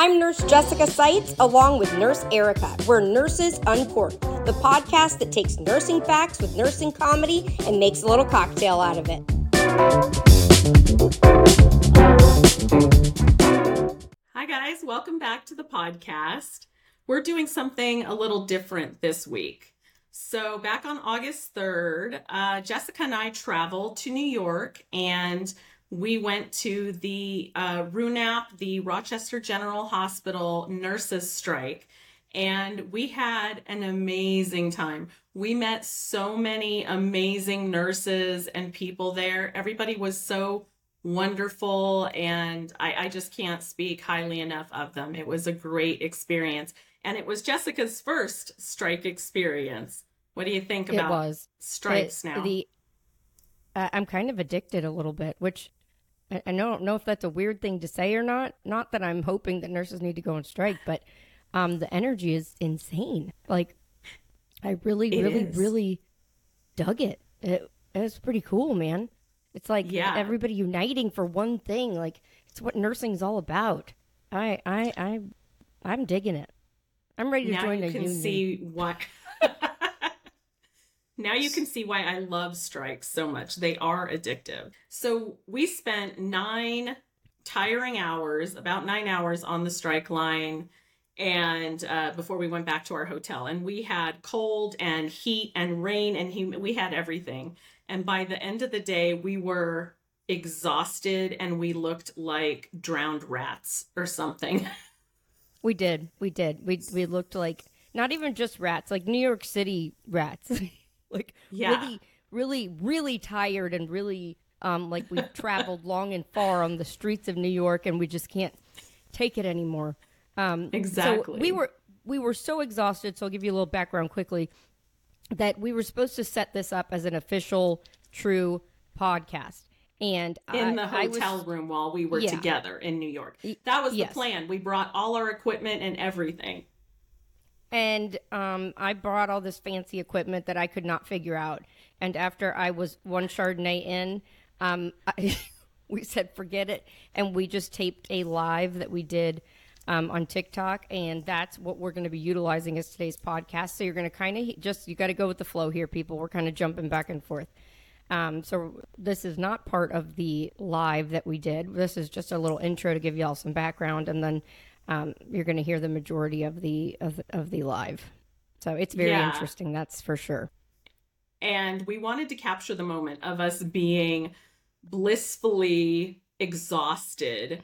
I'm Nurse Jessica Sites, along with Nurse Erica. We're Nurses Uncorked, the podcast that takes nursing facts with nursing comedy and makes a little cocktail out of it. Hi, guys. Welcome back to the podcast. We're doing something a little different this week. So, back on August 3rd, uh, Jessica and I traveled to New York and we went to the uh, RUNAP, the Rochester General Hospital nurses strike, and we had an amazing time. We met so many amazing nurses and people there. Everybody was so wonderful, and I, I just can't speak highly enough of them. It was a great experience, and it was Jessica's first strike experience. What do you think about it was. strikes it, now? The, uh, I'm kind of addicted a little bit, which I, I don't know if that's a weird thing to say or not. Not that I'm hoping that nurses need to go on strike, but um, the energy is insane. Like, I really, It really, is. really dug it. It it was pretty cool, man. It's like Yeah. everybody uniting for one thing. Like it's what nursing's all about. I I I I'm digging it. I'm ready to now join you can union. see why now you can see why i love strikes so much they are addictive so we spent nine tiring hours about nine hours on the strike line and uh, before we went back to our hotel and we had cold and heat and rain and hum- we had everything and by the end of the day we were exhausted and we looked like drowned rats or something We did. We did. We we looked like not even just rats, like New York City rats. like Yeah. really really really tired and really um like we've traveled long and far on the streets of New York and we just can't take it anymore. Um Exactly. So we were we were so exhausted, so I'll give you a little background quickly that we were supposed to set this up as an official true podcast. And in the I- was- hotel room while we were Yeah. together in New York. That was yes. the plan. We brought all our equipment and everything. And um, I brought all this fancy equipment that I could not figure out. And after I was one Chardonnay in, um, I, we said forget it, and we just taped a live that we did um, on TikTok, and that's what we're going to be utilizing as today's podcast. So you're going to kind of just you got to go with the flow here, people. We're kind of jumping back and forth. Um, so this is not part of the live that we did. This is just a little intro to give y'all some background, and then um, you're going to hear the majority of the of, of the live. So it's very Yeah. interesting, that's for sure. And we wanted to capture the moment of us being blissfully exhausted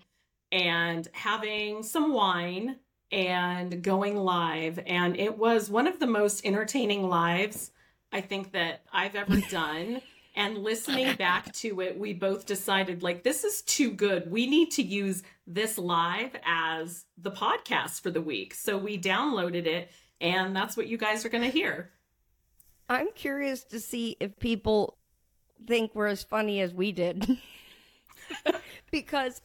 and having some wine and going live. And it was one of the most entertaining lives I think that I've ever done. And listening back to it, we both decided like this is too good. We need to use this live as the podcast for the week. So we downloaded it, and that's what you guys are going to hear. I'm curious to see if people think we're as funny as we did. because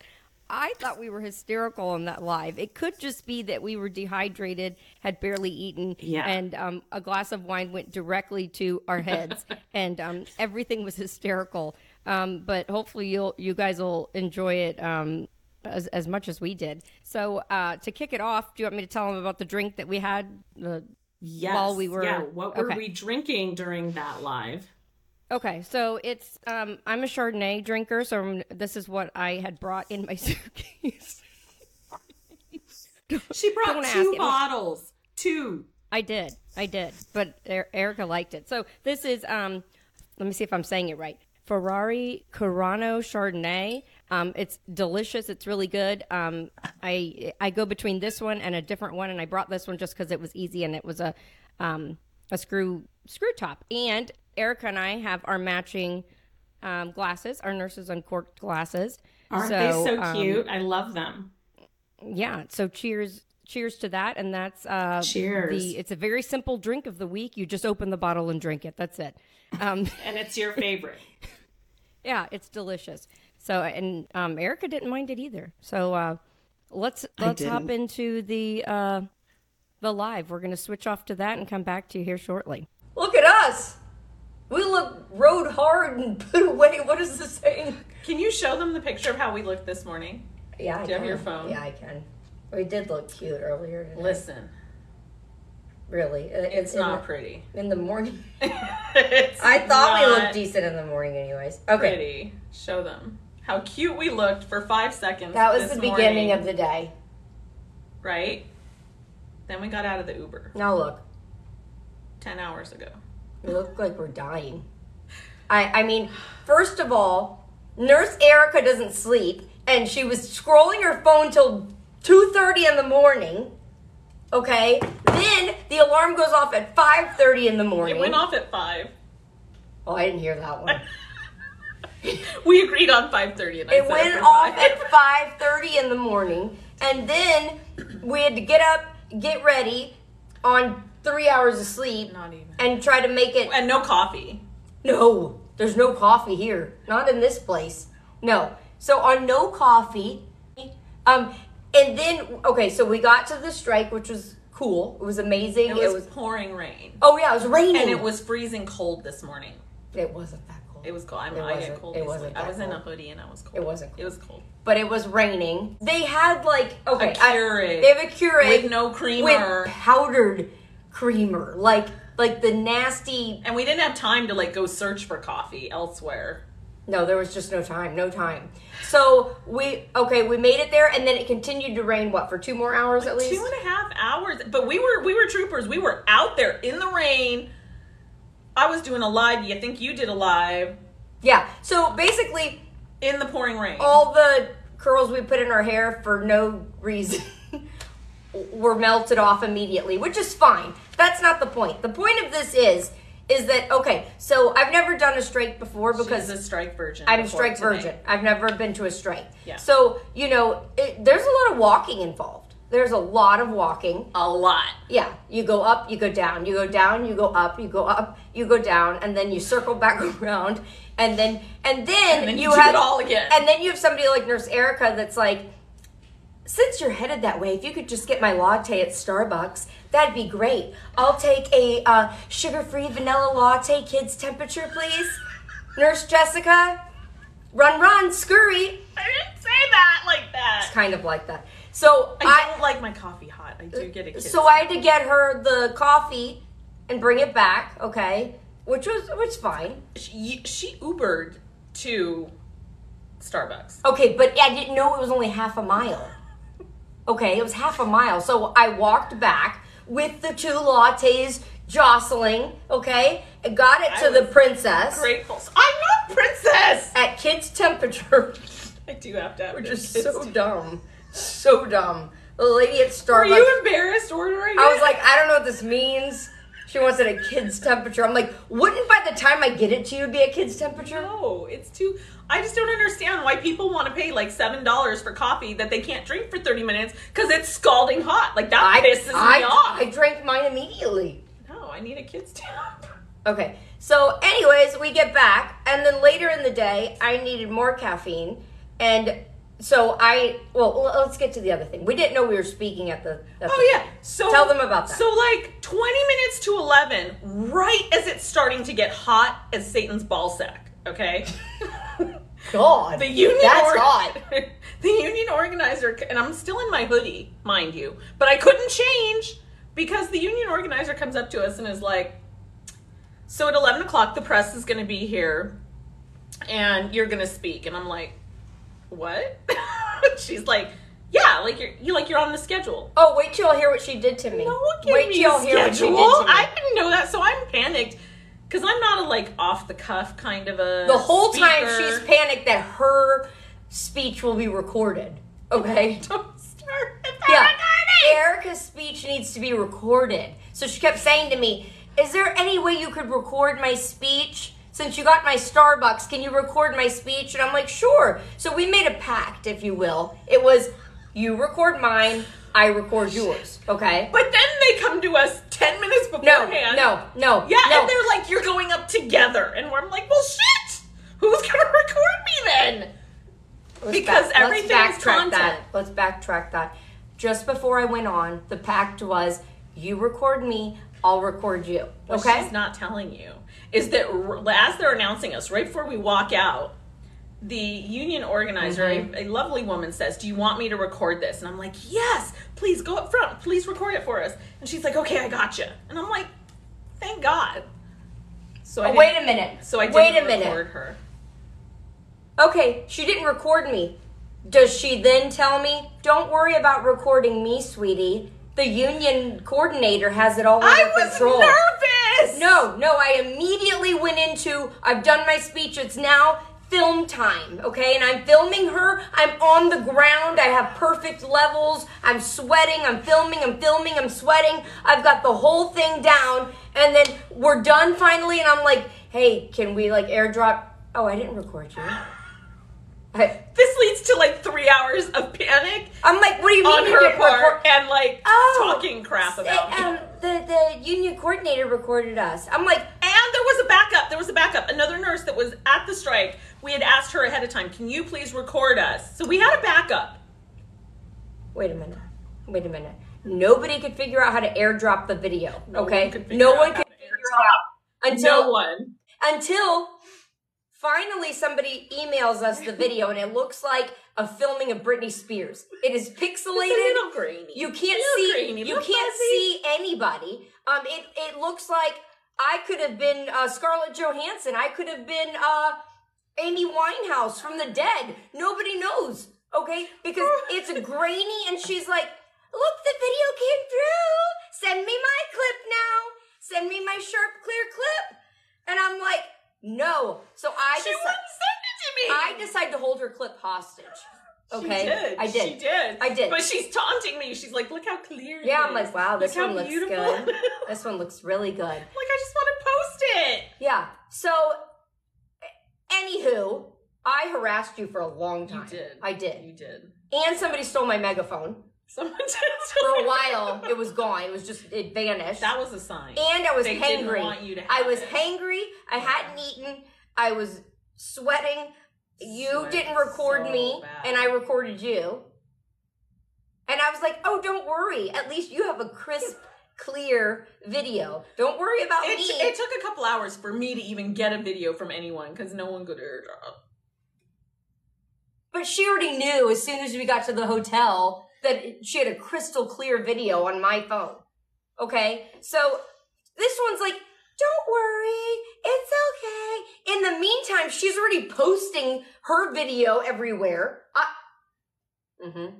I thought we were hysterical on that live. It could just be that we were dehydrated, had barely eaten, Yeah. and um, a glass of wine went directly to our heads, and um, everything was hysterical. Um, but hopefully, you'll you guys will enjoy it um, as as much as we did. So uh, to kick it off, do you want me to tell them about the drink that we had? The Yes. while we were- Yeah. What were okay. we drinking during that live? Okay, so it's um, I'm a Chardonnay drinker, so I'm, this is what I had brought in my suitcase. She brought two was- bottles. Two. I did, I did, but er- Erica liked it. So this is um, let me see if I'm saying it right. Ferrari Carano Chardonnay. Um, it's delicious. It's really good. Um, I I go between this one and a different one, and I brought this one just because it was easy and it was a um, a screw screw top. And Erica and I have our matching um, glasses, our nurses uncorked glasses. Aren't they so um, cute? I love them. yeah. So cheers, cheers to that, and that's uh, Cheers. The, it's a very simple drink of the week. You just open the bottle and drink it. That's it. Um, And it's your favorite. yeah, it's delicious. So and um, Erica didn't mind it either. So uh, let's let's hop into the uh, the live. We're going to switch off to that and come back to you here shortly. Look at us. We look rode hard and put away. What is this saying? Can you show them the picture of how we looked this morning? Yeah, I Do you have your phone? Yeah, I can. We did look cute earlier. Today. Listen, really, Uh, it's not the, pretty. in the morning. It's I thought we looked decent in the morning, anyways. Okay, Pretty. Show them how cute we looked for five seconds. that was the beginning morning, of the day. right. Then we got out of the Uber Now look, ten hours ago. We look like we're dying. I, I mean, first of all, Nurse Erica doesn't sleep, and she was scrolling her phone till two thirty in the morning. Okay, then the alarm goes off at five thirty in the morning. It went off at five. Oh, I didn't hear that one. we agreed on five thirty, and I It went off five. at five thirty in the morning, and then we had to get up, get ready, on three hours of sleep, Not even. and try to make it. and no coffee. No, there's no coffee here, not in this place. No, so on no coffee, um, and then okay, so we got to the strike, which was cool. It was amazing. It was, pouring rain, oh yeah, it was raining, and it was freezing cold this morning. It wasn't that cold. It was cold. I'm, It I get cold. it wasn't I was in a hoodie and I was cold. It wasn't It was cold. but it was raining. They had like okay, A I- they have a Keurig with no creamer. with powdered creamer, like like the nasty. And we didn't have time to like go search for coffee elsewhere. No, there was just no time, no time. So we okay, we made it there, and then it continued to rain. What for two more hours at least? Two and a half hours. But we were we were troopers. We were out there in the rain. I was doing a live. I think you did a live yeah. So basically, in the pouring rain. all the curls we put in our hair for no reason were melted off immediately, which is fine. That's not the point. The point of this is is that okay, so I've never done a strike before because She's a strike virgin. I'm a strike virgin. I've never been to a strike. Yeah. So, you know, it, there's a lot of walking involved. There's a lot of walking. A lot. Yeah, you go up, you go down, you go down, you go up, you go up, you go down, and then you circle back around, and then and then, and then you you do have it all again. And then you have somebody like Nurse Erica that's like, since you're headed that way, if you could just get my latte at Starbucks, that'd be great. I'll take a uh, sugar-free vanilla latte, kids temperature, please. Nurse Jessica, run, run, scurry. I didn't say that like that. It's Kind of like that. So I, I, don't like my coffee hot. I do get it. so I had to get her the coffee and bring it back, okay? Which was which fine. she, she Ubered to Starbucks. Okay, but I didn't know it was only half a mile. Okay, it was half a mile. So I walked back with the two lattes jostling, okay? and got it I to the princess Grateful. I'm not princess. at kids temperature, I do have to have is kids. so dumb. So dumb. The lady at Were Starbucks you embarrassed ordering I was it? like, I don't know what this means. She wants it at kids temperature. I'm like, wouldn't by the time I get it to you be at kids temperature? No, it's too. I just don't understand why people want to pay like seven dollars for coffee that they can't drink for thirty minutes because it's scalding hot. Like that I, pisses I, me off. I drank mine immediately. no, I need a kid's tap. Okay. So, anyways, we get back, and then later in the day, I needed more caffeine, and so I. Well, let's get to the other thing. We didn't know we were speaking at the. At oh, the Oh yeah. So Tell them about that. So like twenty minutes to eleven, right as it's starting to get hot as Satan's ball sack. Okay. God, The union That's org- hot. the union organizer and I'm still in my hoodie, mind you, but I couldn't change because the union organizer comes up to us and is like, "So at eleven o'clock, the press is going to be here, and you're going to speak." And I'm like, "What?" She's like, "Yeah, like you're you like you're on the schedule." Oh, wait till y'all hear what she did to me. No one gave wait me till a hear what she did schedule. to me. I didn't know that, so I'm panicked because I'm not a like off the cuff kind of a. the whole time speaker. she's panicked that her speech will be recorded. Okay. Don't start with that Yeah. Erica's speech needs to be recorded. So she kept saying to me, Is there any way you could record my speech? Since you got my Starbucks, can you record my speech? And I'm like, Sure. So we made a pact, if you will. It was you record mine, I record yours. Okay? But then they come to us 10 minutes No, beforehand. no, no. Yeah, no. and they're like, you're going up together. And I'm like, well, shit! Who's going to record me then? Let's because back- everything let's backtrack content. that. Let's backtrack that. Just before I went on, the pact was you record me, I'll record you. What Okay? she's not telling you is that as they're announcing us, right before we walk out, the union organizer, a, mm-hmm. a lovely woman, says, "Do you want me to record this?" And I'm like, "Yes, please go up front. Please record it for us." And she's like, "Okay, I gotcha." And I'm like, "Thank God." So I Oh, wait a minute. So I didn't wait a minute. record her. Okay, she didn't record me. Does she then tell me, "Don't worry about recording me, sweetie. The union coordinator has it all under I was control." Nervous. No, no, I immediately went into I've done my speech. It's now film time, okay? And I'm filming her. I'm on the ground. I have perfect levels. I'm sweating. I'm filming. I'm filming. I'm sweating. I've got the whole thing down. And then we're done finally and I'm like, "Hey, can we like airdrop Oh, I didn't record you." I, This leads to like three hours of panic I'm like, "What do you mean on you her part record?" and like Oh, talking crap about me. um, the the union coordinator recorded us. I'm like, And there was a backup. There was a backup. Another nurse that was at the strike. We had asked her ahead of time, "Can you please record us?" So we had a backup. Wait a minute. Wait a minute. Nobody could figure out how to airdrop the video. No okay, one no one could figure out until no one. until finally somebody emails us the video, and it looks like a filming of Britney Spears. It is pixelated. It's a little grainy. You can't Little see. grainy, you can't fuzzy. see anybody. Um, it it looks like I could have been uh, Scarlett Johansson. I could have been uh, Amy Winehouse from the dead. Nobody knows. Okay, because it's grainy, and she's like, "Look, the video came through. Send me my clip now. Send me my sharp, clear clip." And I'm like, "No." So I She just wouldn't send it to me. I decided to hold her clip hostage. Okay, She did. I did. She did. I did. But she's taunting me. She's like, "Look how clear." Yeah, I'm is. like, wow, this Look one looks beautiful." good. This one looks really good. Like, I just want to post it. Yeah. So, anywho, I harassed you for a long time. did. I did. You did. And somebody stole my megaphone. Someone. For a while, it was gone. It was just, it vanished. That was a sign. and I was They didn't hangry. want you to I was it. hangry. I hadn't eaten. I was sweating. You Sweat didn't record so me, bad. and I recorded you. And I was like, oh, don't worry. At least you have a crisp, clear video. Don't worry about It, me. it took a couple hours for me to even get a video from anyone because no one could airdrop. But she already knew as soon as we got to the hotel that she had a crystal clear video on my phone. Okay? So this one's like, don't worry, it's okay. In the meantime, she's already posting her video everywhere. I- mm-hmm.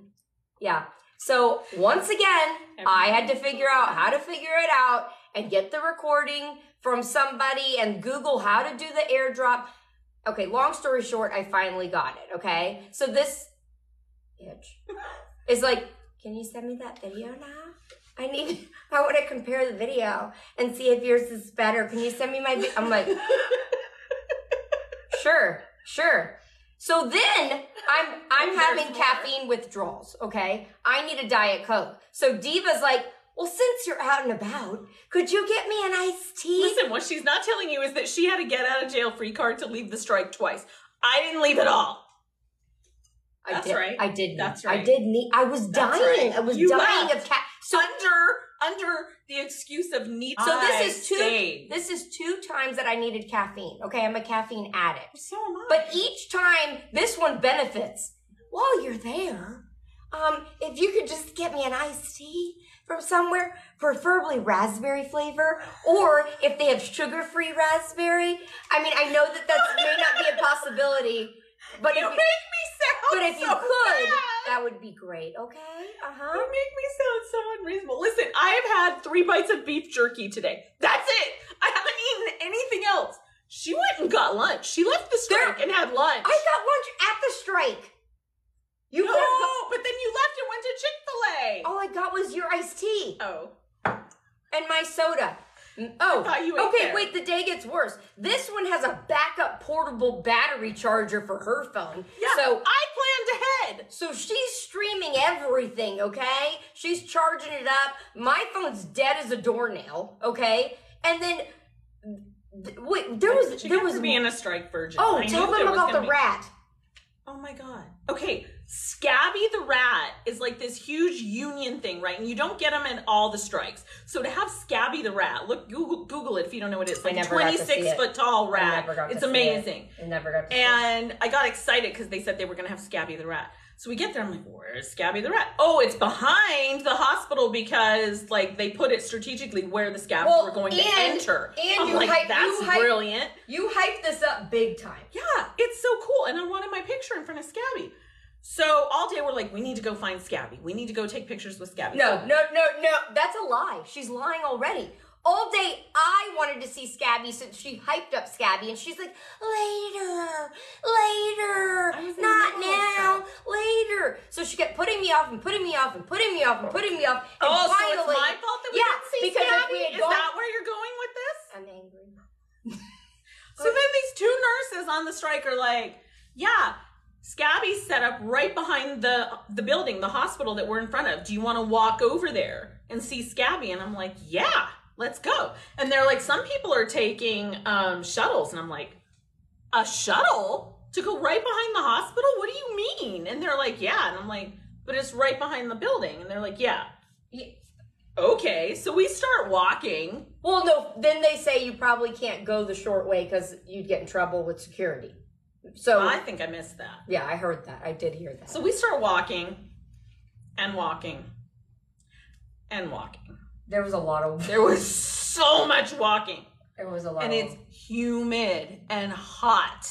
Yeah. So once again, I had to figure out how to figure it out and get the recording from somebody and Google how to do the airdrop. Okay, long story short, I finally got it. Okay, so this bitch is like, can you send me that video now? I need, I want to compare the video and see if yours is better. Can you send me my? vi-" I'm like, sure, sure. So then I'm I'm having caffeine withdrawals. Okay, I need a diet coke. So Diva's like, well, since you're out and about, could you get me an iced tea? Listen, what she's not telling you is that she had a get out of jail free card to leave the strike twice. I didn't leave at all. I That's did, right. I did. That's right. I did need. I was That's dying. right. I was You dying left. of cat. So under under the excuse of need. So I this is two. stayed. This is two times that I needed caffeine. Okay, I'm a caffeine addict. So am I. But each time, this one benefits. While you're there, um, if you could just get me an iced tea from somewhere, preferably raspberry flavor, or if they have sugar-free raspberry. I mean, I know that that may not be a possibility, but you if make me sound. but if you could, bad. that would be great. Okay, uh huh. You make me sound so unreasonable. Listen, I have had three bites of beef jerky today. That's it. I haven't eaten anything else. She went and got lunch. She left the strike There- and had lunch. I got lunch at the strike. You no, have. but then you left and went to Chick Fil A. All I got was your iced tea Oh, and my soda. Oh, thought you ate okay. there. Wait, the day gets worse. This one has a backup portable battery charger for her phone. yeah. So, I planned ahead. so she's streaming everything. Okay, she's charging it up. My phone's dead as a doornail. Okay, and then th- wait, there was there was being a strike virgin. oh, I tell them about the be- rat. Oh my god. Okay, Scabby the rat is like this huge union thing, right? And you don't get them in all the strikes. So to have Scabby the rat, look Google Google it if you don't know what it is. Like never got to see 26 it. foot tall I rat. never got to It's see it. amazing. I never got to see it. And I got excited because they said they were going to have Scabby the rat. So we get there. I'm like, where's Scabby the rat? Oh, it's behind the hospital because like they put it strategically where the scabs Well, were going to enter. and I'm you like, hype- that's you hype- brilliant. You hyped this up big time. Yeah, it's so cool. And I wanted my picture in front of Scabby. So all day we're like, we need to go find Scabby. We need to go take pictures with Scabby. No, no, no, no. That's a lie. She's lying already. All day I wanted to see Scabby since she hyped up Scabby and she's like, later, later, I was in the not now, later. So she kept putting me off and putting me off and putting me off and putting me off. And Oh, finally, so it's my fault that we yeah, didn't see because if Scabby? we had Is gone- that where you're going with this? I'm angry. So then these two nurses on the strike are like, yeah, Scabby's set up right behind the the building, the hospital that we're in front of. Do you want to walk over there and see Scabby? And I'm like, yeah, let's go. And they're like, some people are taking um, shuttles, and I'm like, a shuttle to go right behind the hospital? What do you mean? And they're like, yeah. And I'm like, but it's right behind the building. And they're like, yeah. Yeah. Okay, so we start walking. Well, no, then they say you probably can't go the short way because you'd get in trouble with security. So, I think I missed that. yeah, I heard that. I did hear that. So we start walking and walking and walking. There was a lot of There was so much walking, there was a lot and of it's humid and hot.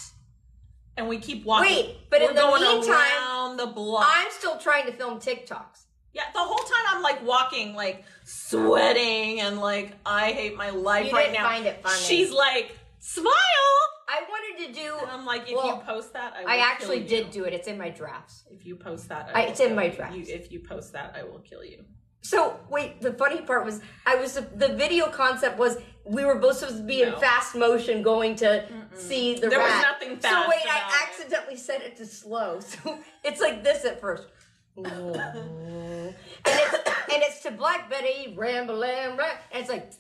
And we keep walking. Wait, but We're in the meantime, the block. I'm still trying to film TikToks. yeah, the whole time I'm like walking, like sweating, and like I hate my life You right now. find it funny. She's like, smile, I wanted to do. and I'm like, if Well, you post that, I will I actually did do it. It's in my drafts. If you post that, I- I will it's in my drafts. You, if you post that, I will kill you. So wait, the funny part was I was the video concept was we were both supposed to be in fast motion going to see the There was rat. nothing So wait, I it. accidentally set it to slow. So it's like this at first. and it's and it's to Black Betty, ramble and it's like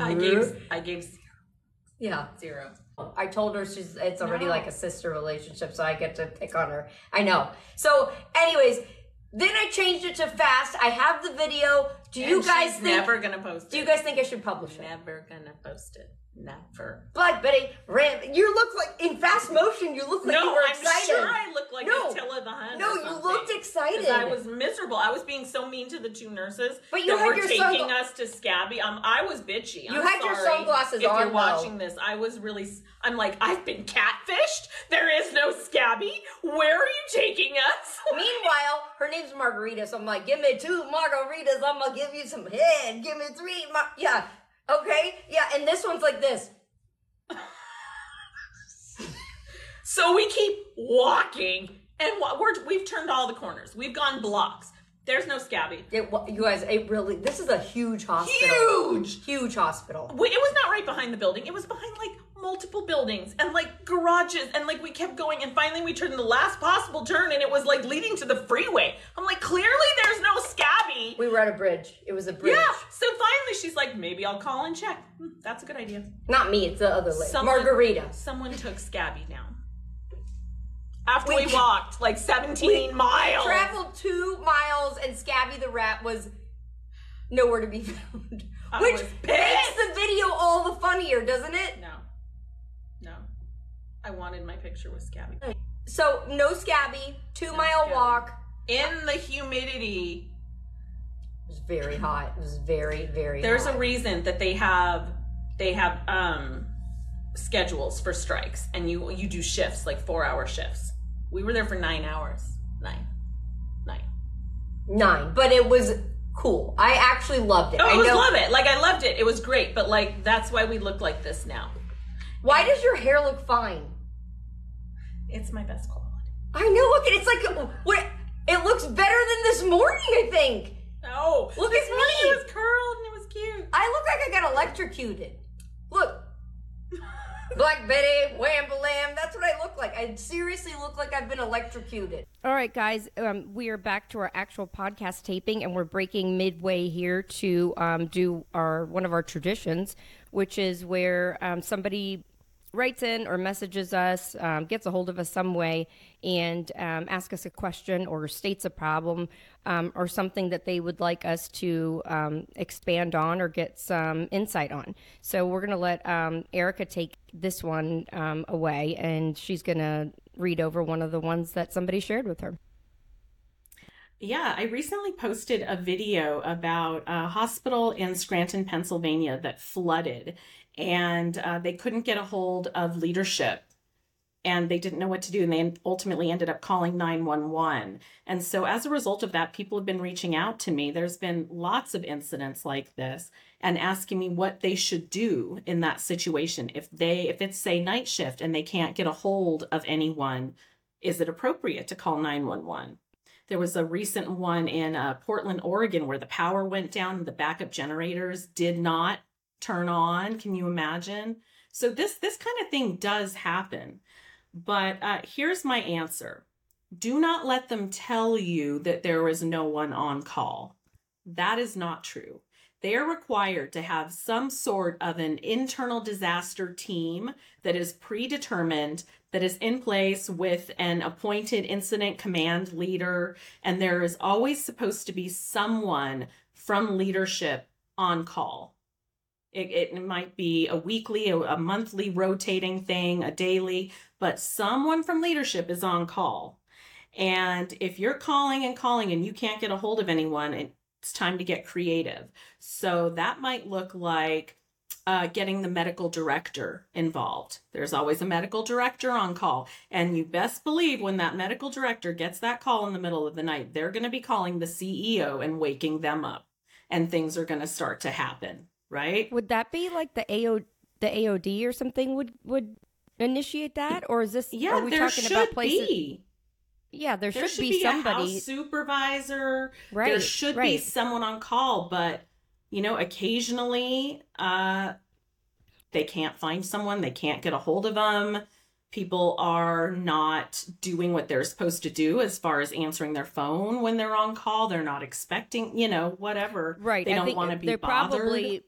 I gave I gave yeah. zero. I told her she's it's already No. like a sister relationship, so I get to pick on her. I know. So, anyways, then I changed it to fast. I have the video. Do you And guys she's think? never gonna post it? do you guys think I should publish it? never gonna post it? Never. Black Betty, ram. You look like in fast motion. You look like you were excited. no, I'm excited. sure I look like No. Attila the Hun. no, you looked excited. I was miserable. I was being so mean to the two nurses But you that had were your taking us to Scabby. Um, I was bitchy. You I'm had your sunglasses if you're on, though. watching this, I was really. I'm like, I've been catfished. There is no Scabby. Where are you taking us? Meanwhile, her name's Margarita, so I'm like, give me two margaritas. I'm gonna give you some head. Give me three. Mar- yeah. Okay. Yeah. And this one's like this. So we keep walking, and we're, we've turned all the corners. We've gone blocks. There's no Scabby. It, you guys, it really. This is a huge hospital. Huge. Huge hospital. We- It was not right behind the building. It was behind like multiple buildings and like garages, and like we kept going, and finally we turned the last possible turn, and it was like leading to the freeway. I'm like, clearly there's no Scabby. We were at a bridge. It was a bridge. Yeah. So finally she's like, maybe I'll call and check. Hmm, that's a good idea. Not me. It's the other lady. Someone- Margarita. Someone took Scabby now. After We- we, walked like 17 miles. Traveled two miles, and Scabby the rat was nowhere to be found. I Which makes the video all the funnier, doesn't it? No. I wanted my picture with Scabby. So no Scabby. Two mile Scabby. walk. In the humidity, It was very hot. It was very very. there's hot. a reason that they have they have um schedules for strikes and you you do shifts like 4-hour shifts. We were there for 9 hours. 9. 9. nine, but it was cool. I actually loved it. Oh, I I was know. love it. Like I loved it. It was great, but like that's why we look like this now. Why does your hair look fine? It's my best quality. I know. Look at it's like what. It looks better than this morning. I think. No. Look this at morning me. It was curled and it was cute. I look like I got electrocuted. Look. Black Betty, wham lamb. That's what I look like. I seriously look like I've been electrocuted. All right, guys, um, we are back to our actual podcast taping, and we're breaking midway here to um, do our one of our traditions, which is where um, somebody writes in or messages us, um, gets a hold of us some way, and um, asks us a question or states a problem um, or something that they would like us to um, expand on or get some insight on. So we're going to let um, Erica take this one um, away, and she's going to read over one of the ones that somebody shared with her. Yeah, I recently posted a video about a hospital in Scranton, Pennsylvania that flooded and uh, they couldn't get a hold of leadership and they didn't know what to do and they ultimately ended up calling 911 and so as a result of that people have been reaching out to me. There's been lots of incidents like this and asking me what they should do in that situation. If they if it's say night shift and they can't get a hold of anyone is it appropriate to call 911 there was a recent one in uh, portland oregon where the power went down and the backup generators did not turn on. Can you imagine? So this this kind of thing does happen. But uh, here's my answer. Do not let them tell you that there is no one on call. That is not true. They are required to have some sort of an internal disaster team that is predetermined, that is in place with an appointed incident command leader. And there is always supposed to be someone from leadership on call. It, it might be a weekly, a, a monthly rotating thing, a daily, but someone from leadership is on call. And if you're calling and calling and you can't get a hold of anyone, it's time to get creative. So that might look like uh, getting the medical director involved. There's always a medical director on call. And you best believe when that medical director gets that call in the middle of the night, they're going to be calling the CEO and waking them up. And things are going to start to happen right? Would that be like the AO the AOD or something would would initiate that, or is this? Yeah, are we there talking should about places? be. Yeah, there, There should, be, somebody. a house supervisor. Right, There should be someone on call, but you know, occasionally, uh, they can't find someone. They can't get a hold of them. People are not doing what they're supposed to do as far as answering their phone when they're on call. They're not expecting, you know, whatever. right. They I don't want to be they're bothered. probably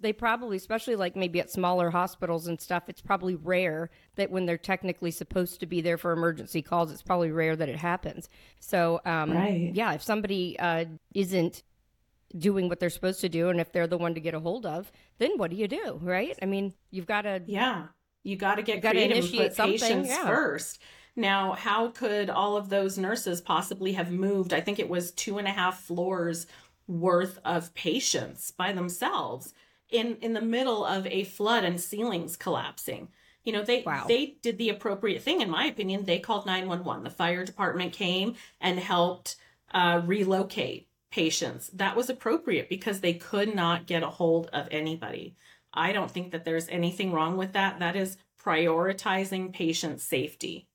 they probably, especially like maybe at smaller hospitals and stuff, it's probably rare that when they're technically supposed to be there for emergency calls, it's probably rare that it happens. So, um, Right. yeah, if somebody uh, isn't doing what they're supposed to do, and if they're the one to get a hold of, then what do you do, right? I mean, you've got to Yeah. You got to get creative and put something, patients yeah. first. Now, how could all of those nurses possibly have moved? I think it was two and a half floors worth of patients by themselves in in the middle of a flood and ceilings collapsing. You know, they Wow. they did the appropriate thing, in my opinion. They called nine one one. The fire department came and helped uh, relocate patients. That was appropriate because they could not get a hold of anybody. I don't think that there's anything wrong with that. That is prioritizing patient safety.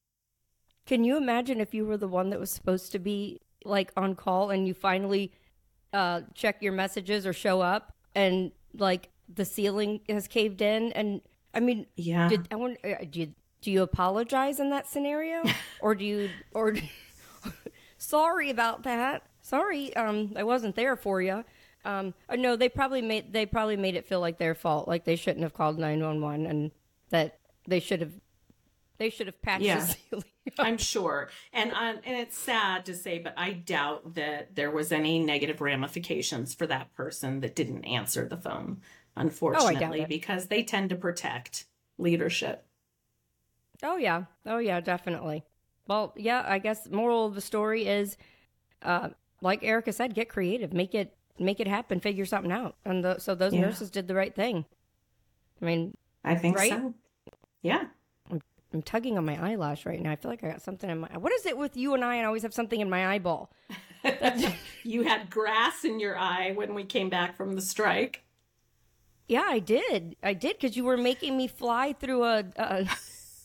Can you imagine if you were the one that was supposed to be like on call and you finally uh, check your messages or show up and like the ceiling has caved in? And I mean, Yeah. did I wonder, uh, do you do you apologize in that scenario, or do you or sorry about that? Sorry, um, I wasn't there for you. Um, uh, no, they probably made they probably made it feel like their fault, like they shouldn't have called nine one one, and that they should have they should have patched Yeah. the ceiling. I'm sure. And uh, and it's sad to say, but I doubt that there was any negative ramifications for that person that didn't answer the phone, unfortunately, it. because they tend to protect leadership. Oh yeah. Oh yeah, definitely. Well, yeah, I guess moral of the story is uh like Erica said, get creative, make it make it happen, figure something out. And the, so those Yeah. nurses did the right thing. I mean, I think Right? so. Yeah. I'm tugging on my eyelash right now. I feel like I got something in my What is it with you and I and I always have something in my eyeball? you had grass in your eye when we came back from the strike. Yeah, I did. I did cuz you were making me fly through a, a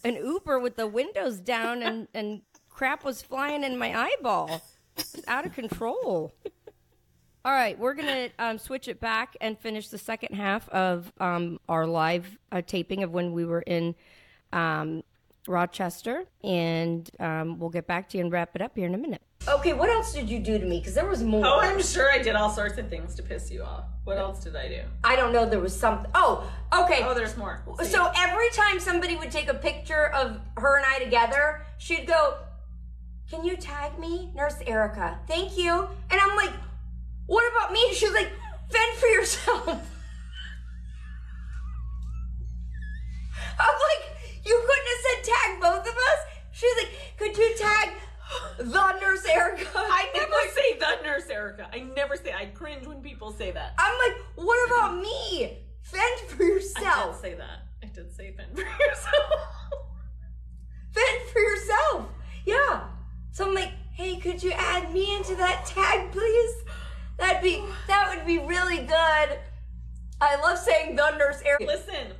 an Uber with the windows down and and crap was flying in my eyeball. It's out of control. All right, we're gonna um, switch it back and finish the second half of um, our live uh, taping of when we were in um, Rochester, and um, we'll get back to you and wrap it up here in a minute. Okay, what else did you do to me? Because there was more. Oh, I'm sure I did all sorts of things to piss you off. What else did I do? I don't know. There was something. Oh, okay. Oh, there's more. See. So every time somebody would take a picture of her and I together, she'd go, Can you tag me? Nurse Erica. Thank you. And I'm like, What about me? She's like, Fend for yourself. I'm like, You couldn't have said tag both of us? She's like, Could you tag the nurse Erica? I never like, say the nurse Erica. I never say. I cringe when people say that. I'm like, What about me? Fend for yourself. I did say that. I did say fend for yourself. fend for yourself. Yeah. So I'm like, hey, could you add me into that tag, please? That'd be that would be really good. I love saying the nurse Erica. Listen.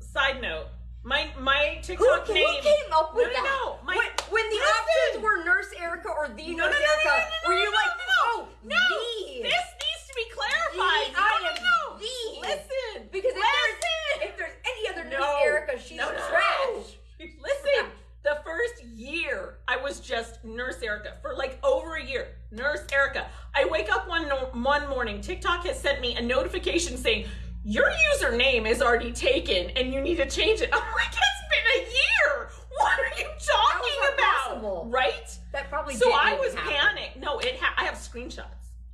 Side note. My my Who, TikTok who name. came up with no, that? No, no. My, when, when the Listen. options were Nurse Erica or the No, Nurse no, Erica, were you like, no, no. oh, no? the? This needs to be clarified. The, I am no. the. Listen. Because if listen. there's, if there's any other Nurse Erica, she's trash. Listen, the first year I was just Nurse Erica for like over a year. Nurse Erica. I wake up one no- one morning. TikTok has sent me a notification saying your username is already taken and you need to change it. Oh I'm like, it's been a year. What are you talking about? possible. Right? That probably So I was happen. panicked. No, it. Ha- I have screenshots.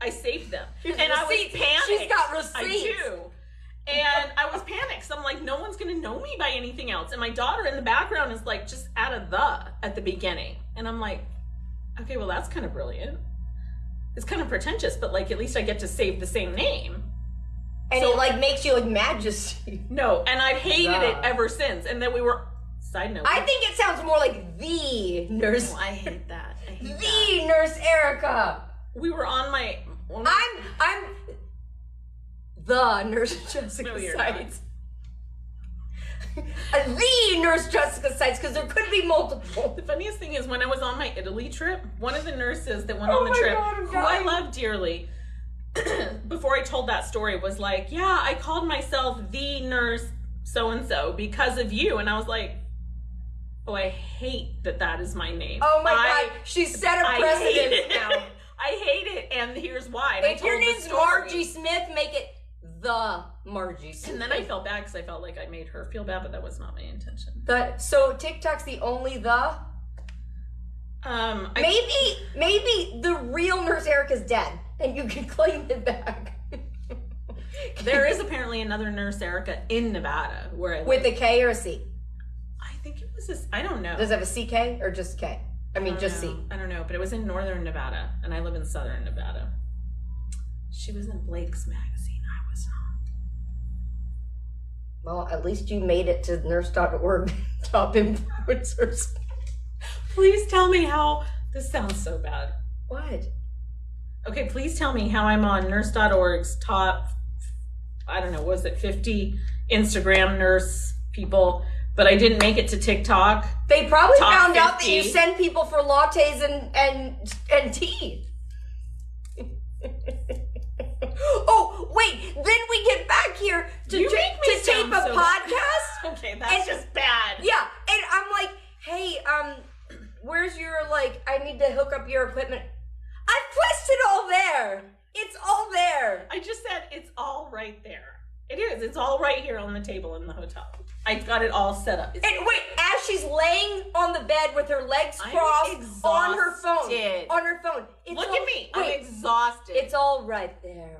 I saved them, and I was receipts. panicked. She's got I receipts. do. And I was panicked. So I'm like, no one's gonna know me by anything else. And my daughter in the background is like, just add a the at the beginning. And I'm like, okay, well that's kind of brilliant. It's kind of pretentious, but like at least I get to save the same name. And So- it like makes you like majesty. No, and I've hated it ever since. And then we were side note. I think it sounds more like the nurse. Oh, I hate that. I hate that. The nurse Erica. We were on my. one- I'm I'm the nurse Jessica No, you're not. Sites. Uh, the nurse Jessica Sites because there could be multiple. The funniest thing is when I was on my Italy trip, one of the nurses that went Oh on the trip, God, I'm who I love dearly, before I told that story, was like, "Yeah, I called myself the nurse so and so because of you," and I was like, "Oh, I hate that that is my name. Oh my I- god, she set a precedent now. I hate it, and here's why. And If your name's. Margie Smith, make it the Margie Smith. and then I felt bad because I felt like I made her feel bad, but that was not my intention. The, so TikTok's the only the. Um, I, Maybe maybe the real nurse Erica's dead and you can claim it back. there is apparently another nurse, Erica, in Nevada, where I with a K or a C. I think it was this. I don't know. Does it have a CK or just K? I mean, don't just know. C. I don't know, but it was in northern Nevada, and I live in southern Nevada. She was in Blake's magazine. I was not. Well, at least you made it to nurse.org top influencers. Please tell me how. This sounds so bad. What? Okay, please tell me how I'm on nurse.org's top. I don't know, was it 50 Instagram nurse people? But I didn't make it to TikTok. They probably Top found out that you send people for lattes and and and tea. oh wait, then we get back here to, You make me to tape a so podcast. Okay, that's And- just bad. Yeah, and I'm like, hey, um, where's your like? I need to hook up your equipment. I placed it all there. It's all there. I just said it's all right there. It is. It's all right here on the table in the hotel. I've got it all set up. It's- And wait, as she's laying on the bed with her legs crossed on her phone, on her phone. It's Look all- at me. Wait, I'm exhausted. it's all right there,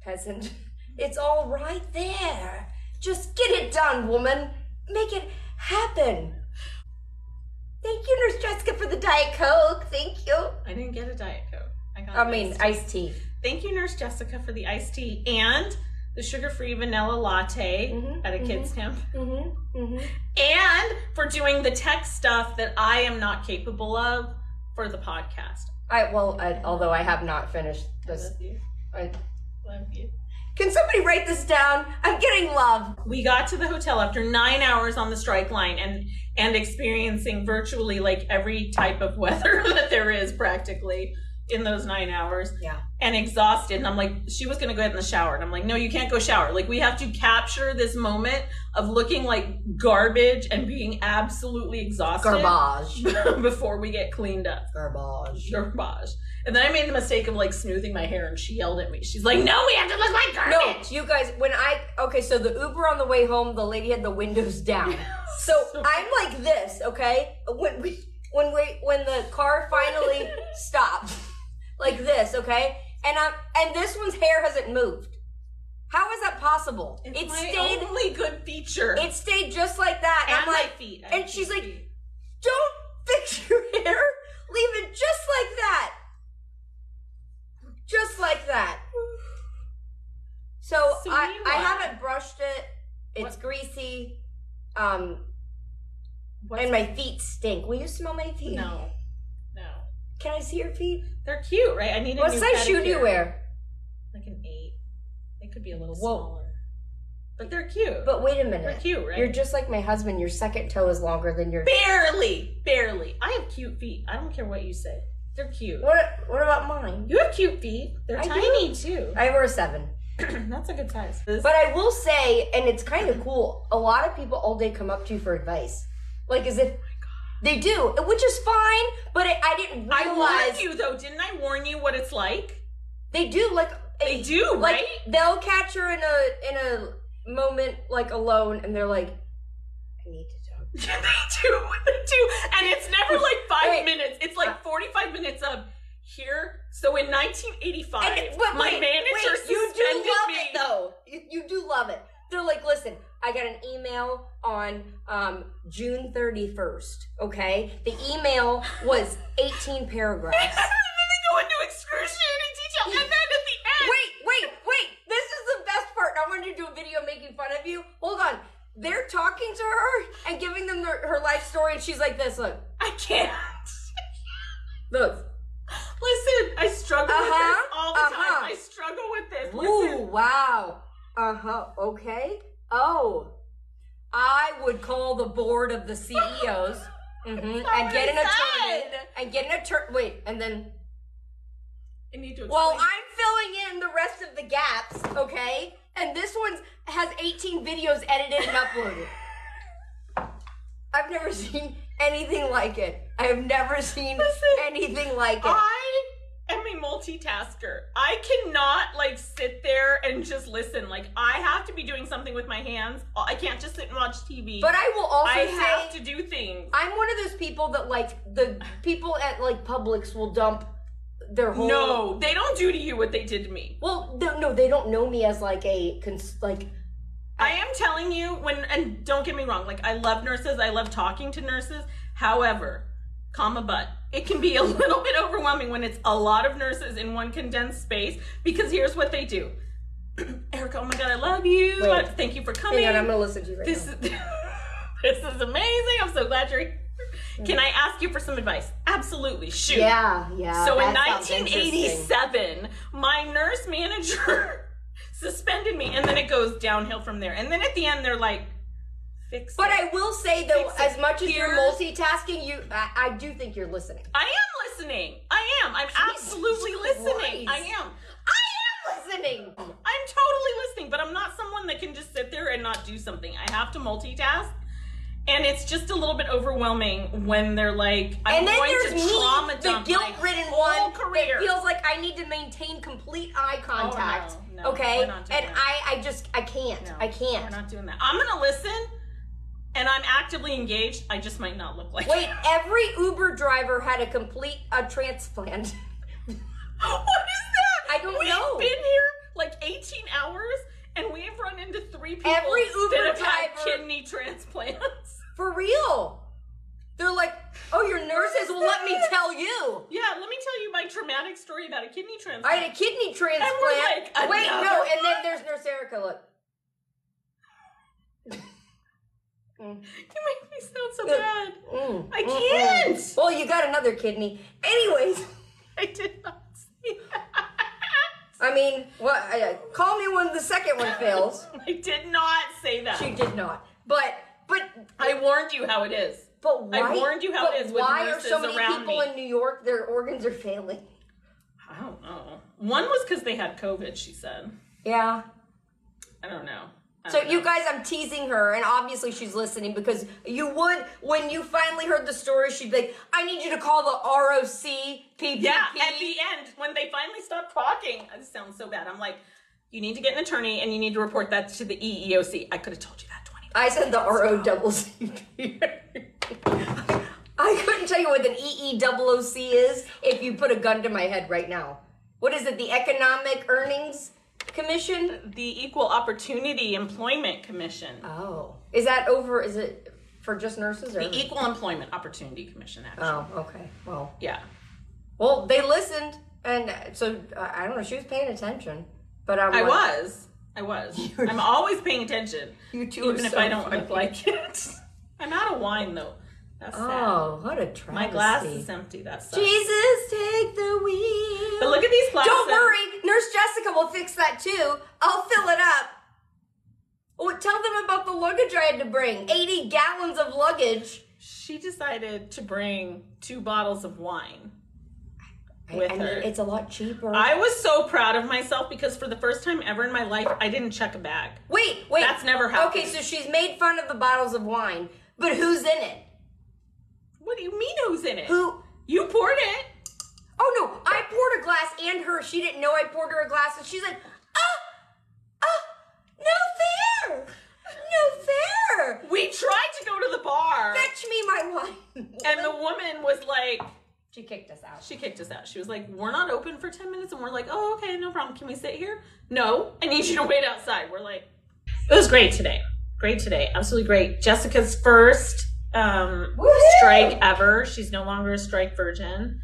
peasant. It's all right there. Just get it done, woman. Make it happen. Thank you, Nurse Jessica, for the Diet Coke. Thank you. I didn't get a Diet Coke. I got I mean, iced tea. Thank you, Nurse Jessica, for the iced tea and the sugar-free vanilla latte Mhm, at a kid's camp. Mm-hmm. Mm-hmm. And for doing the tech stuff that I am not capable of for the podcast. I well, I, although I have not finished this. Love you. I, Love you. Can somebody write this down? I'm getting love. we got to the hotel after nine hours on the strike line and and experiencing virtually like every type of weather that there is practically in those nine hours Yeah. and exhausted. And I'm like, she was going to go ahead in the shower. And I'm like, no, you can't go shower. Like, we have to capture this moment of looking like garbage and being absolutely exhausted Garbage. before we get cleaned up. Garbage. Garbage. And then I made the mistake of like smoothing my hair and she yelled at me. She's like, no, we have to look like garbage. No, you guys, when I okay, so the Uber on the way home, the lady had the windows down. So I'm like this, okay? When we when we when the car finally stopped, like this, okay? And I'm and this one's hair hasn't moved. How is that possible? It's it my stayed only good feature. it stayed just like that. And and I'm my like, feet. I and she's cute like, don't fix your hair. Leave it just like that. Just like that. So, I, I haven't brushed it. It's What- greasy. Um What's- and my feet stink. Will you smell my feet? no, no, Can I see your feet? they're cute, right? I need a What new size shoe do you pedicure. wear? Like an eight. They could be a little Whoa. smaller, but they're cute. But wait a minute. they're minute. cute, right? You're just like my husband. Your second toe is longer than your barely, barely. I have cute feet. I don't care what you say. They're cute. What what about mine? You have cute feet. They're I do. tiny too. I wear a seven. That's a good size. But I will say, and it's kind of cool, a lot of people all day come up to you for advice. Like as if oh they do, which is fine, but I, I didn't I realize warned you though, didn't I warn you what it's like? they do like They do, like right? they'll catch her in a in a moment like alone and they're like I need to. Yeah, they do. They do. And it's never like five Wait. minutes. It's like 45 minutes of here. So in 1985, And, but my wait, manager wait, you do love me. it though. You, you do love it. They're like, listen, I got an email on um, June 31st. Okay, the email was 18 paragraphs. and then they go into excruciating detail. And then at the end, wait, wait, wait. This is the best part. I wanted to do a video making fun of you. Hold on. They're talking to her and giving them their, her life story, and she's like this. Look, I can't. look. Listen, I struggle with Uh-huh, this all the uh-huh. time. I struggle with this. Ooh, wow. Uh huh. Okay. Oh, I would call the board of the CEOs mhm, and get an attorney and get an attorney. Wait, and then I need to well. I'm filling in the rest of the gaps. Okay, and this one has 18 videos edited and uploaded. I've never seen anything like it. I have never seen Listen, anything like it. I am a multitasker. I cannot like sit there and just listen. Like I have to be doing something with my hands. I can't just sit and watch TV. but I will also I say have to do things. I'm one of those people that like the people at like Publix will dump their whole. No, they don't do to you what they did to me. Well, no, they don't know me as like a cons- like. I am telling you when and don't get me wrong, like I love nurses, I love talking to nurses. However, comma but it can be a little bit overwhelming when it's a lot of nurses in one condensed space because here's what they do. Erica, oh my god, I love you. Wait. Thank you for coming. Hang on, I'm gonna listen to you right this now. is this is amazing. I'm so glad you're here. Can I ask you for some advice? Absolutely. Shoot. Yeah, yeah. So in that sounds interesting. 1987, my nurse manager suspended me, and then it goes downhill from there. And then at the end, they're like, "Fix." It. But it. I will say though, Fix it. as much as you're multitasking, you I, I do think you're listening. I am listening. I am. I'm absolutely listening. Christ. I am. I am listening. I'm totally listening, but I'm not someone that can just sit there and not do something. I have to multitask. And it's just a little bit overwhelming when they're like, I'm and then going there's to me, trauma the dump my guilt-ridden whole one career. that feels like I need to maintain complete eye oh, contact. no, no, okay, we're not doing and that. I, I just, I can't, No, I can't. We're not doing that. I'm gonna listen, and I'm actively engaged. I just might not look like. Wait, every Uber driver had a complete a transplant. what is that? I don't know. We've been here like 18 hours, and we've run into three people Every Uber that have had driver- kidney transplants. For real. They're like, oh, your nurses will let me tell you. yeah, let me tell you my traumatic story about a kidney transplant. I had a kidney transplant. like, Wait, no, another and then there's Nurse Erica. Look. Mm, You make me sound so bad. mm, I mm, can't. mm. Well, you got another kidney. Anyways, I did not say that. I mean, what? Uh, call me when the second one fails. I did not say that. She did not. But, but, I warned you how it is. but why? I warned you how it is with why are so many people me. in New York? Their organs are failing. I don't know. One was because they had COVID, she said. Yeah. I don't know. I So don't you guys, I'm teasing her, and obviously she's listening because you would, when you finally heard the story, she'd be like, "I need you to call the ROC PPP." Yeah, at the end, when they finally stopped talking, this sounds so bad. I'm like, you need to get an attorney and you need to report that to the EEOC. I could have told you that 20 I said the RO double C. I couldn't tell you what an EE double OC is if you put a gun to my head right now. What is it? The Economic Earnings Commission? The Equal Opportunity Employment Commission. Oh, is that over? Is it for just nurses or? The Equal Employment Opportunity Commission, actually. oh, okay. Well, Yeah. well, they listened, and so I don't know. She was paying attention, but I like, was. I was. I'm always paying attention. You two are Even if so I don't funny. like it. I'm out of wine, though. That's sad. Oh, what a travesty! My glass is empty. That sucks. Jesus, take the wheel. But look at these glasses. Don't worry, Nurse Jessica will fix that too. I'll fill it up. Oh, tell them about the luggage I had to bring. 80 gallons of luggage. She decided to bring two bottles of wine. I- With I, mean, her. it's a lot cheaper. I was so proud of myself because for the first time ever in my life, I didn't check a bag. wait, wait. That's never happened. Okay, so she's made fun of the bottles of wine, but who's in it? What do you mean who's in it? Who? You poured it. Oh no, I poured a glass and her. She didn't know I poured her a glass, and she's like, ah, ah, no fair, no fair. We tried to go to the bar. Fetch me my wine. And the woman was like, she kicked us out. she kicked us out. She was like, we're not open for 10 minutes. And we're like, oh, okay, no problem. Can we sit here? No, I need you to wait outside. We're like, it was great today. Great today. Absolutely great. Jessica's first um, strike ever. She's no longer a strike virgin.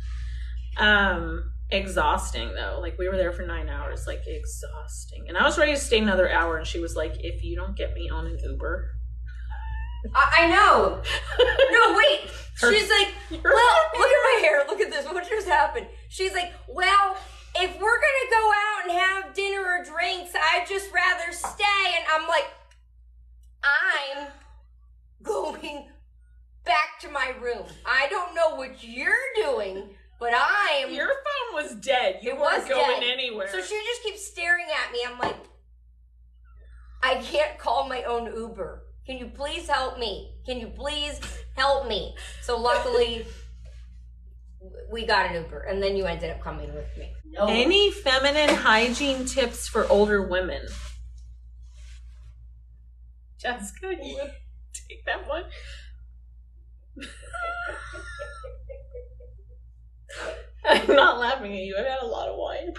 Um, exhausting though. Like we were there for nine hours, like exhausting. And I was ready to stay another hour, and she was like, "If you don't get me on an Uber, I, I know. No, wait. She's like, well, look at my hair. Look at this. What just happened? She's like, well, if we're gonna go out and have dinner or drinks, I'd just rather stay. And I'm like, I'm going back to my room. I don't know what you're doing, but I am. your phone was dead. You It weren't going dead. anywhere." So she just keeps staring at me. I'm like, I can't call my own Uber. Can you please help me? Can you please help me? So luckily, we got an Uber, and then you ended up coming with me. No. Any feminine hygiene tips for older women? Jessica, you would take that one? I'm not laughing at you. I've had a lot of wine.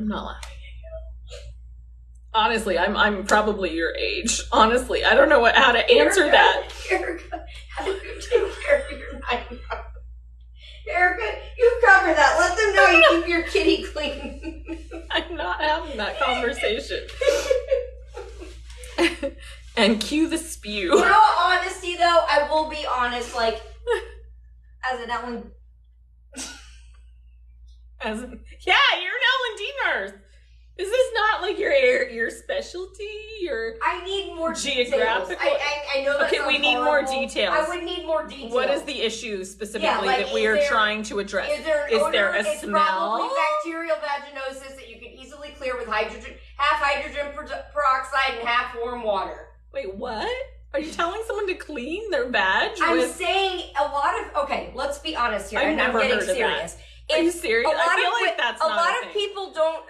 I'm not laughing at you. Honestly, I'm I'm probably your age. Honestly, I don't know what how to answer Erica, that. Erica, how do you take care of your nine Erica, you cover that. Let them know you keep your kitty clean. I'm not having that conversation. and cue the You spew. know, what, honesty though, I will be honest. Like, as an Ellen As, yeah, you're an L&D nurse. Is this not like your your, your specialty? Your I need more Geographical- I, I, I know that Okay, we need more horrible. details. I would need more details. what is the issue specifically Yeah, like, that we are there- trying to address? Is there an odor? there a it's smell? probably bacterial vaginosis that you can easily clear with hydrogen, half hydrogen peroxide and half warm water. Wait, what? Are you telling someone to clean their badge I'm with? saying a lot of okay. Let's be honest here, I've and never I'm getting of that. Are you serious? a lot I feel of like that's a lot a of people don't.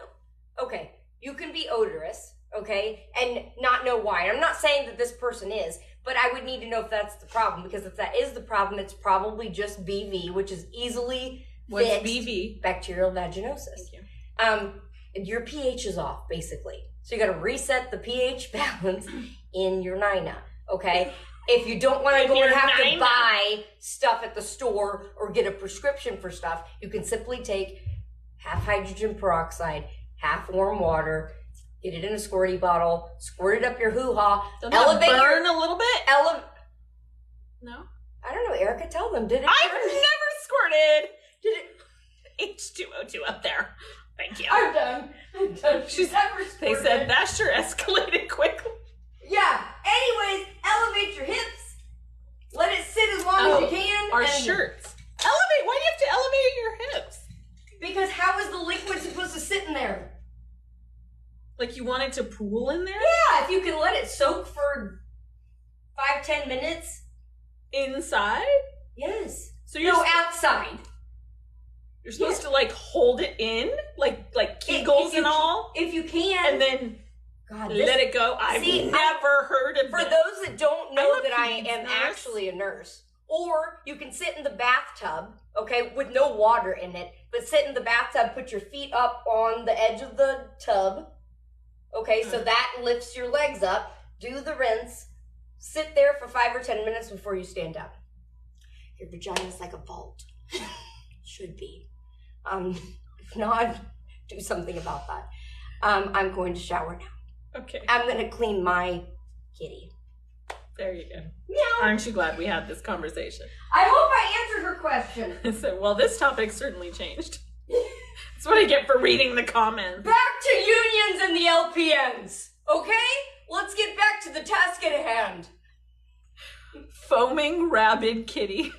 Okay, you can be odorous, okay, and not know why. I'm not saying that this person is, but I would need to know if that's the problem because if that is the problem, it's probably just BV, which is easily What's BV? bacterial vaginosis. Thank you. Um, your pH is off basically, so you got to reset the pH balance in your Nina. Okay. If you don't want to go and have to Nina. buy stuff at the store or get a prescription for stuff, you can simply take half hydrogen peroxide, half warm water, get it in a squirty bottle, squirt it up your hoo ha, Doesn't that elevate your burn a little bit? ele- No. I don't know, Erica. Tell them. Did it? I've burn? never squirted Did it? H2O2 up there. Thank you. I'm done. I'm done. She's- never They said that sure escalated quickly. Yeah. Anyways, elevate your hips. Let it sit as long oh, as you can. Our shirts. Elevate. Why do you have to elevate your hips? Because how is the liquid supposed to sit in there? Like you want it to pool in there? Yeah, if you can let it soak for five, ten minutes. Inside? Yes. So you're no, outside. You're supposed yeah. to like hold it in, like like kegels if, if you, and all. If you can. And then God, this- let it go. I've See, I- never heard of For this. those that don't know I'm that I am nurse. actually a nurse, or you can sit in the bathtub, okay, with no water in it, but sit in the bathtub, put your feet up on the edge of the tub, okay, so that lifts your legs up, do the rinse, sit there for five or ten minutes before you stand up. Your vagina is like a vault. Should be. Um, if not, do something about that. Um, I'm going to shower now. Okay, I'm going to clean my kitty. there you go. Meow. Aren't you glad we had this conversation? I hope I answered her question. so, well, this topic certainly changed. That's what I get for reading the comments. Back to unions and the LPNs, okay? Let's get back to the task at hand. Foaming rabid kitty.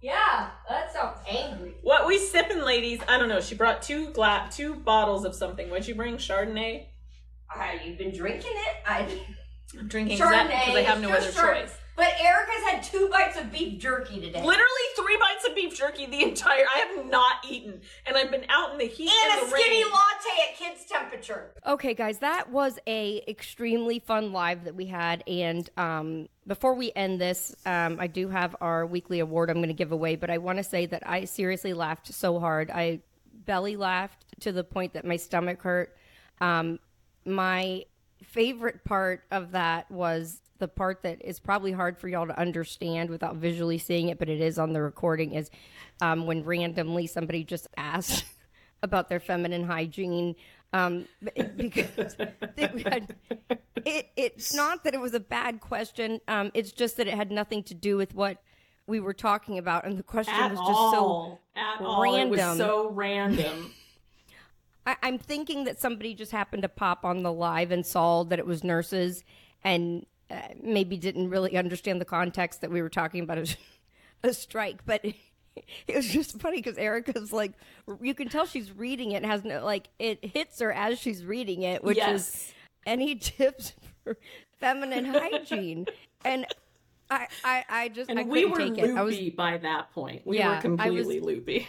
Yeah, that sounds angry. What we sipping, ladies? I don't know. She brought two gla- two bottles of something. What'd you bring? Chardonnay. You've been drinking it? I I'm drinking Chardonnay. because I have no other just choice. But Erica's had two bites of beef jerky today. Literally three bites of beef jerky the entire. I have not eaten, and I've been out in the heat and and, a the skinny rain. latte at kids' temperature. Okay, guys, that was a extremely fun live that we had. And um, before we end this, um, I do have our weekly award I'm going to give away. But I want to say that I seriously laughed so hard. I belly laughed to the point that my stomach hurt. Um, my favorite part of that was the part that is probably hard for y'all to understand without visually seeing it, but it is on the recording. Is um, when randomly somebody just asked about their feminine hygiene um, because they had, it, it's not that it was a bad question. Um, it's just that it had nothing to do with what we were talking about, and the question At was just all, at all, it was random. so random. I, I'm thinking that somebody just happened to pop on the live and saw that it was nurses and uh, maybe didn't really understand the context that we were talking about a, a strike. But it was just funny because Erica's like, you can tell she's reading it, has no, like, it hits her as she's reading it, which is any tips for feminine hygiene. And I, I, I just, And I we were take it. I was loopy by that point. We Yeah, I were was- completely loopy.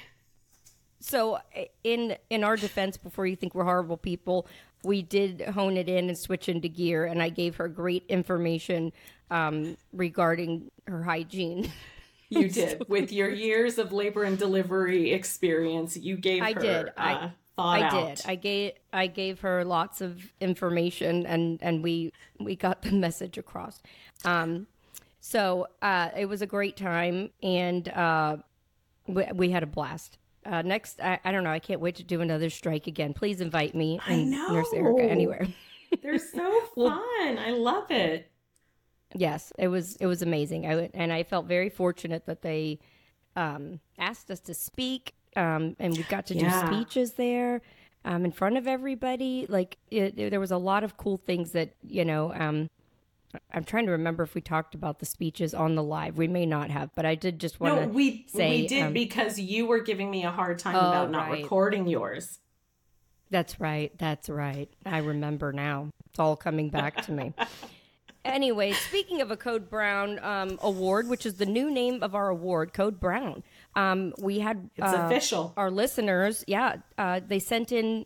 So in in our defense before you think we're horrible people we did hone it in and switch into gear and i gave her great information um, regarding her hygiene You did with your years of labor and delivery experience. You gave I her did. I- uh, thought i out. did i gave i gave her lots of information and and we we got the message across um so uh it was a great time and uh we, we had a blast uh next I, I don't know i can't wait to do another strike again please invite me I and nurse erica anywhere They're so fun. I love it. Yes, it was it was amazing. I and I felt very fortunate that they um, asked us to speak, um, and we got to Yeah. do speeches there um, in front of everybody. Like it, it- there was a lot of cool things that you know. I'm trying to remember if we talked about the speeches on the live. We may not have, but I did just want No, to. we say, we did um, because you were giving me a hard time Oh, about not right. recording yours. That's right. That's right. I remember now. It's all coming back to me. Anyway, speaking of a Code Brown um, award, which is the new name of our award, Code Brown, um, we had It's uh, official. our listeners, yeah, uh, they sent in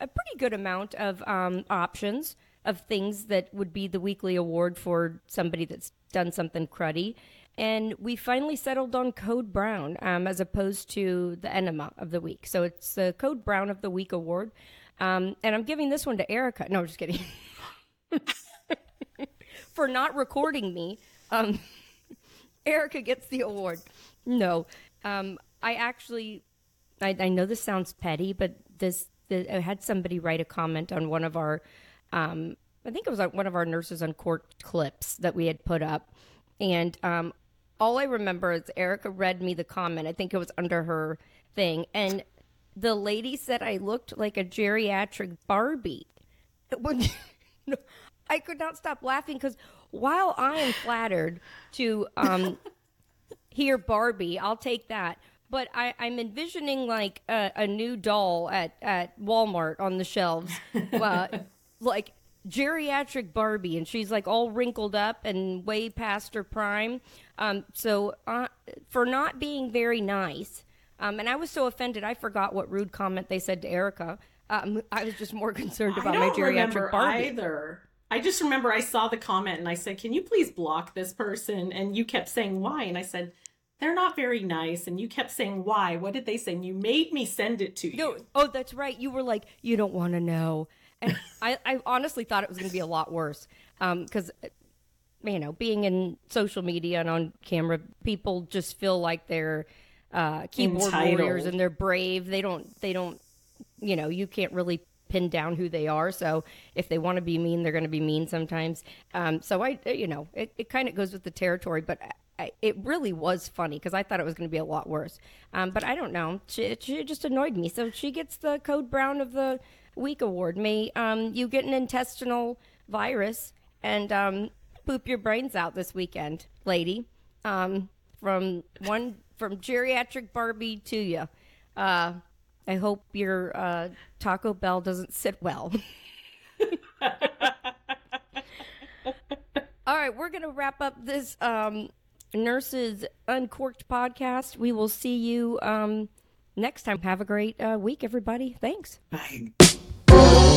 a pretty good amount of um, options of things that would be the weekly award for somebody that's done something cruddy. And we finally settled on Code Brown um, as opposed to the enema of the week. So it's the Code Brown of the Week award. Um, and I'm giving this one to Erica. No, I'm just kidding. For not recording me. Um, Erica gets the award. No, um, I actually, I, I know this sounds petty, but this, the, I had somebody write a comment on one of our, um, I think it was on one of our Nurses Uncorked clips that we had put up, and um, all I remember is Erica read me the comment. I think it was under her thing, and the lady said I looked like a geriatric Barbie. No, I could not stop laughing because while I am flattered to um, here, Barbie. I'll take that. But I, I'm envisioning like a, a new doll at, at Walmart on the shelves, uh, like geriatric Barbie, and she's like all wrinkled up and way past her prime. Um, so uh, for not being very nice, um, and I was so offended, I forgot what rude comment they said to Erica. Um, I was just more concerned about my geriatric Barbie. either. I just remember I saw the comment and I said, "Can you please block this person?" And you kept saying why, and I said, "They're not very nice." And you kept saying why. What did they say? And you made me send it to you. No, oh, that's right. You were like, you don't want to know, and I, I honestly thought it was going to be a lot worse, because, you know, being in social media and on camera, people just feel like they're uh, keyboard Entitled. warriors and they're brave. They don't, they don't, you know, you can't really pin down who they are. So if they want to be mean, they're going to be mean sometimes. Um, so I, you know, it, it kind of goes with the territory, but. I, it really was funny because I thought it was going to be a lot worse. Um, but I don't know. She, she just annoyed me. So she gets the Code Brown of the Week award. me. um, you get an intestinal virus and um, poop your brains out this weekend, lady. Um, from one from geriatric Barbie to you. Uh, I hope your uh, Taco Bell doesn't sit well. All right, we're going to wrap up this um, Nurses Uncorked podcast. We will see you um, next time. Have a great uh, week, everybody. Thanks. Bye.